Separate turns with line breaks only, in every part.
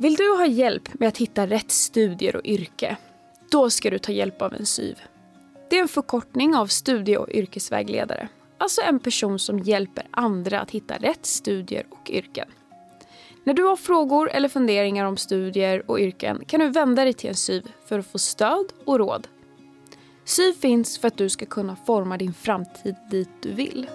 Vill du ha hjälp med att hitta rätt studier och yrke? Då ska du ta hjälp av en SYV. Det är en förkortning av studie och yrkesvägledare. Alltså en person som hjälper andra att hitta rätt studier och yrken. När du har frågor eller funderingar om studier och yrken kan du vända dig till en SYV för att få stöd och råd. SYV finns för att du ska kunna forma din framtid dit du vill.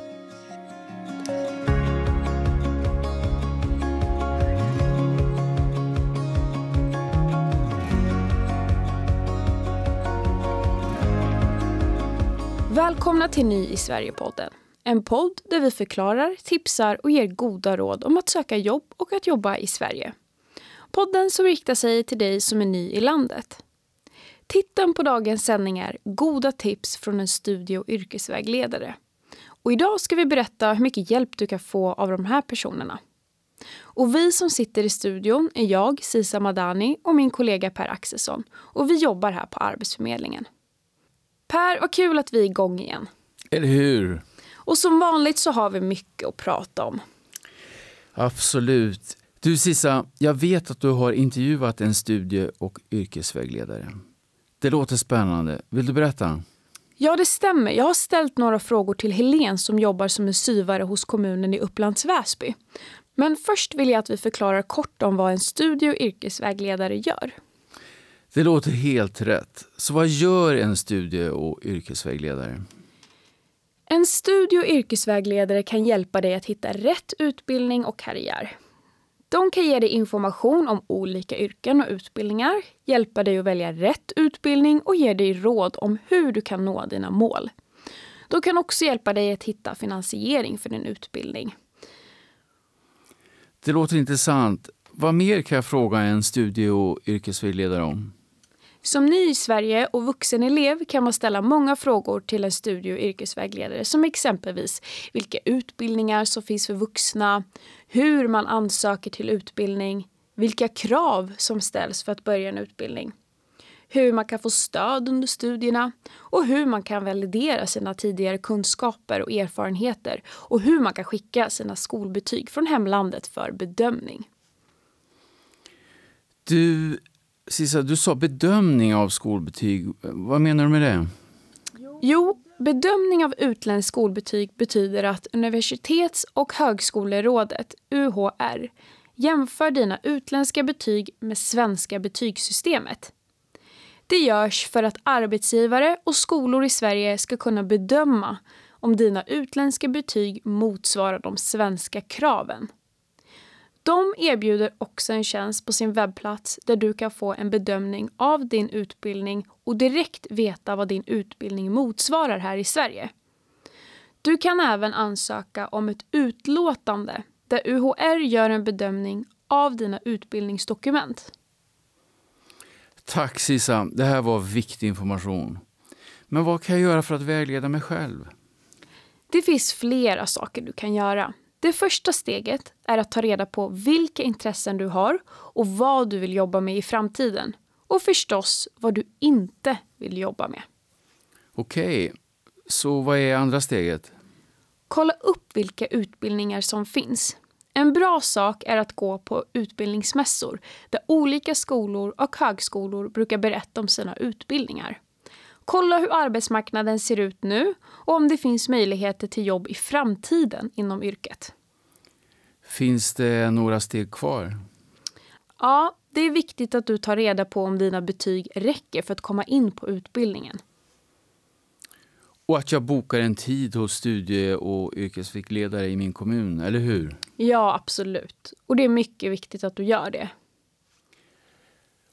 Välkomna till Ny i Sverige-podden. En podd där vi förklarar, tipsar och ger goda råd om att söka jobb och att jobba i Sverige. Podden som riktar sig till dig som är ny i landet. Titeln på dagens sändning är Goda tips från en studie och yrkesvägledare. Och idag ska vi berätta hur mycket hjälp du kan få av de här personerna. Och vi som sitter i studion är jag, Sisa Madani och min kollega Per Axelsson. Och vi jobbar här på Arbetsförmedlingen. Per, vad kul att vi är igång igen.
Eller hur?
Och som vanligt så har vi mycket att prata om.
Absolut. Du Sissa, jag vet att du har intervjuat en studie och yrkesvägledare. Det låter spännande. Vill du berätta?
Ja, det stämmer. Jag har ställt några frågor till Helen som jobbar som en syvare hos kommunen i Upplands Väsby. Men först vill jag att vi förklarar kort om vad en studie och yrkesvägledare gör.
Det låter helt rätt. Så vad gör en studie och yrkesvägledare?
En studie och yrkesvägledare kan hjälpa dig att hitta rätt utbildning och karriär. De kan ge dig information om olika yrken och utbildningar, hjälpa dig att välja rätt utbildning och ge dig råd om hur du kan nå dina mål. De kan också hjälpa dig att hitta finansiering för din utbildning.
Det låter intressant. Vad mer kan jag fråga en studie och yrkesvägledare om?
Som ny i Sverige och vuxen elev kan man ställa många frågor till en studie och yrkesvägledare som exempelvis vilka utbildningar som finns för vuxna, hur man ansöker till utbildning, vilka krav som ställs för att börja en utbildning, hur man kan få stöd under studierna och hur man kan validera sina tidigare kunskaper och erfarenheter och hur man kan skicka sina skolbetyg från hemlandet för bedömning.
Du, Sissa, du sa bedömning av skolbetyg. Vad menar du med det?
Jo, bedömning av utländskt skolbetyg betyder att Universitets och högskolerådet, UHR, jämför dina utländska betyg med svenska betygssystemet. Det görs för att arbetsgivare och skolor i Sverige ska kunna bedöma om dina utländska betyg motsvarar de svenska kraven. De erbjuder också en tjänst på sin webbplats där du kan få en bedömning av din utbildning och direkt veta vad din utbildning motsvarar här i Sverige. Du kan även ansöka om ett utlåtande där UHR gör en bedömning av dina utbildningsdokument.
Tack Sissa, det här var viktig information. Men vad kan jag göra för att vägleda mig själv?
Det finns flera saker du kan göra. Det första steget är att ta reda på vilka intressen du har och vad du vill jobba med i framtiden. Och förstås vad du inte vill jobba med.
Okej, så vad är andra steget?
Kolla upp vilka utbildningar som finns. En bra sak är att gå på utbildningsmässor där olika skolor och högskolor brukar berätta om sina utbildningar. Kolla hur arbetsmarknaden ser ut nu och om det finns möjligheter till jobb i framtiden inom yrket.
Finns det några steg kvar?
Ja, det är viktigt att du tar reda på om dina betyg räcker för att komma in på utbildningen.
Och att jag bokar en tid hos studie och yrkesvägledare i min kommun, eller hur?
Ja, absolut. Och det är mycket viktigt att du gör det.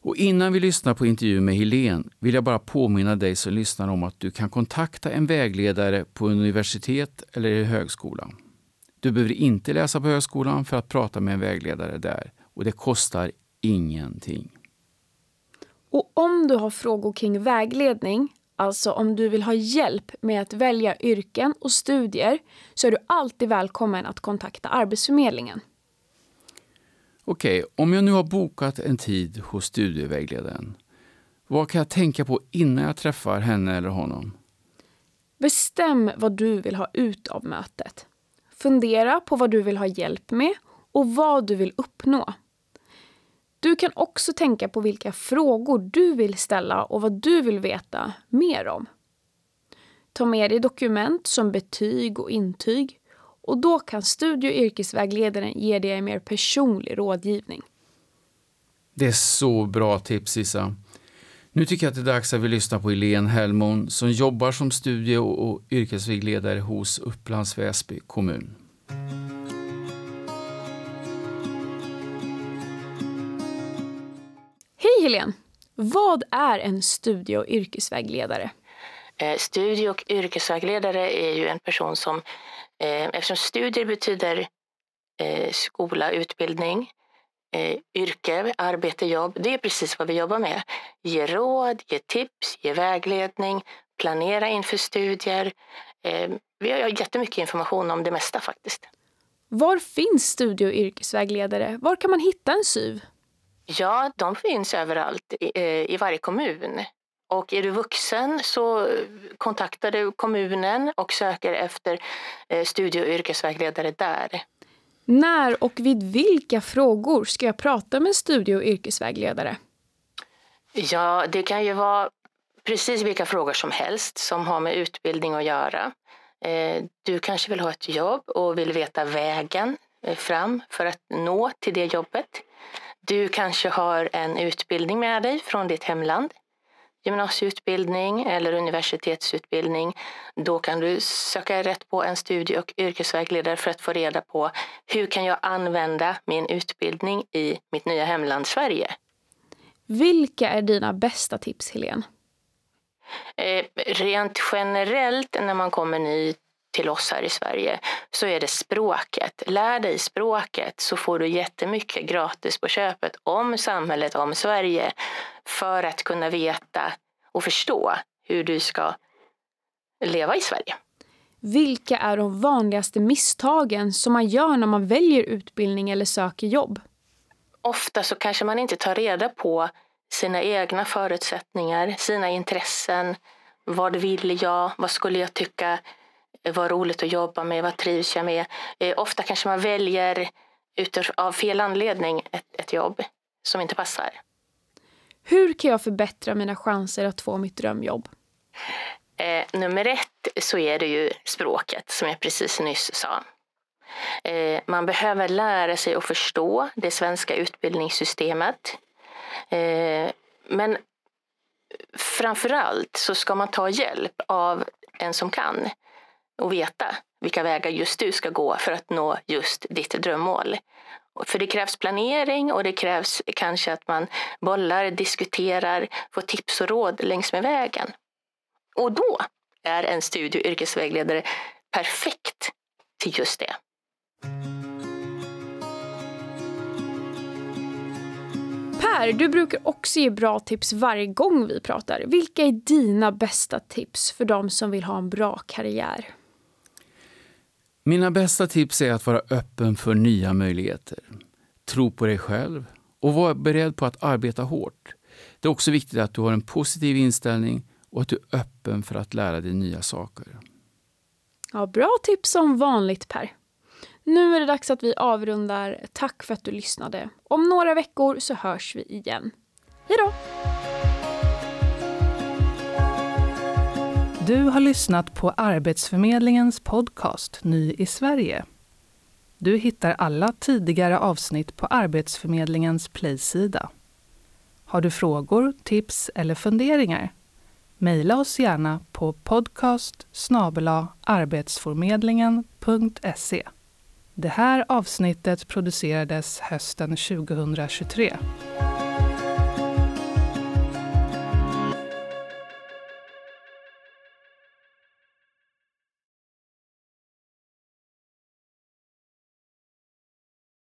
Och innan vi lyssnar på intervjun med Helen vill jag bara påminna dig som lyssnar om att du kan kontakta en vägledare på universitet eller i högskola. Du behöver inte läsa på högskolan för att prata med en vägledare där och det kostar ingenting.
Och om du har frågor kring vägledning, alltså om du vill ha hjälp med att välja yrken och studier, så är du alltid välkommen att kontakta Arbetsförmedlingen.
Okej, om jag nu har bokat en tid hos studievägledaren, vad kan jag tänka på innan jag träffar henne eller honom?
Bestäm vad du vill ha ut av mötet. Fundera på vad du vill ha hjälp med och vad du vill uppnå. Du kan också tänka på vilka frågor du vill ställa och vad du vill veta mer om. Ta med dig dokument som betyg och intyg och då kan studie och yrkesvägledaren ge dig en mer personlig rådgivning.
Det är så bra tips, Issa. Nu tycker jag att det är dags att vi lyssnar på Helene Hellmon som jobbar som studie och yrkesvägledare hos Upplands Väsby kommun.
Hej Helene! Vad är en studie och yrkesvägledare?
Eh, studie och yrkesvägledare är ju en person som, eh, eftersom studier betyder eh, skola, utbildning, yrke, arbete, jobb. Det är precis vad vi jobbar med. Ge råd, ge tips, ge vägledning, planera inför studier. Vi har jättemycket information om det mesta faktiskt.
Var finns studie och yrkesvägledare? Var kan man hitta en SYV?
Ja, de finns överallt i varje kommun. Och är du vuxen så kontaktar du kommunen och söker efter eh, studie och yrkesvägledare där.
När och vid vilka frågor ska jag prata med studie och yrkesvägledare?
Ja, det kan ju vara precis vilka frågor som helst som har med utbildning att göra. Eh, du kanske vill ha ett jobb och vill veta vägen eh, fram för att nå till det jobbet. Du kanske har en utbildning med dig från ditt hemland gymnasieutbildning eller universitetsutbildning, då kan du söka rätt på en studie och yrkesvägledare för att få reda på hur kan jag använda min utbildning i mitt nya hemland Sverige.
Vilka är dina bästa tips, Helene?
Eh, rent generellt när man kommer ny till oss här i Sverige så är det språket. Lär dig språket så får du jättemycket gratis på köpet om samhället, om Sverige för att kunna veta och förstå hur du ska leva i Sverige.
Vilka är de vanligaste misstagen som man gör när man väljer utbildning eller söker jobb?
Ofta så kanske man inte tar reda på sina egna förutsättningar, sina intressen. Vad vill jag? Vad skulle jag tycka vad roligt att jobba med, vad trivs jag med. Eh, ofta kanske man väljer av fel anledning ett, ett jobb som inte passar.
Hur kan jag förbättra mina chanser att få mitt drömjobb?
Eh, nummer ett så är det ju språket som jag precis nyss sa. Eh, man behöver lära sig att förstå det svenska utbildningssystemet. Eh, men framförallt så ska man ta hjälp av en som kan och veta vilka vägar just du ska gå för att nå just ditt drömmål. För det krävs planering och det krävs kanske att man bollar, diskuterar, får tips och råd längs med vägen. Och då är en studie och yrkesvägledare perfekt till just det.
Per, du brukar också ge bra tips varje gång vi pratar. Vilka är dina bästa tips för de som vill ha en bra karriär?
Mina bästa tips är att vara öppen för nya möjligheter. Tro på dig själv och var beredd på att arbeta hårt. Det är också viktigt att du har en positiv inställning och att du är öppen för att lära dig nya saker.
Ja, bra tips som vanligt Per. Nu är det dags att vi avrundar. Tack för att du lyssnade. Om några veckor så hörs vi igen. Hej då!
Du har lyssnat på Arbetsförmedlingens podcast Ny i Sverige. Du hittar alla tidigare avsnitt på Arbetsförmedlingens playsida. Har du frågor, tips eller funderingar? Mejla oss gärna på podcast arbetsförmedlingen.se. Det här avsnittet producerades hösten 2023.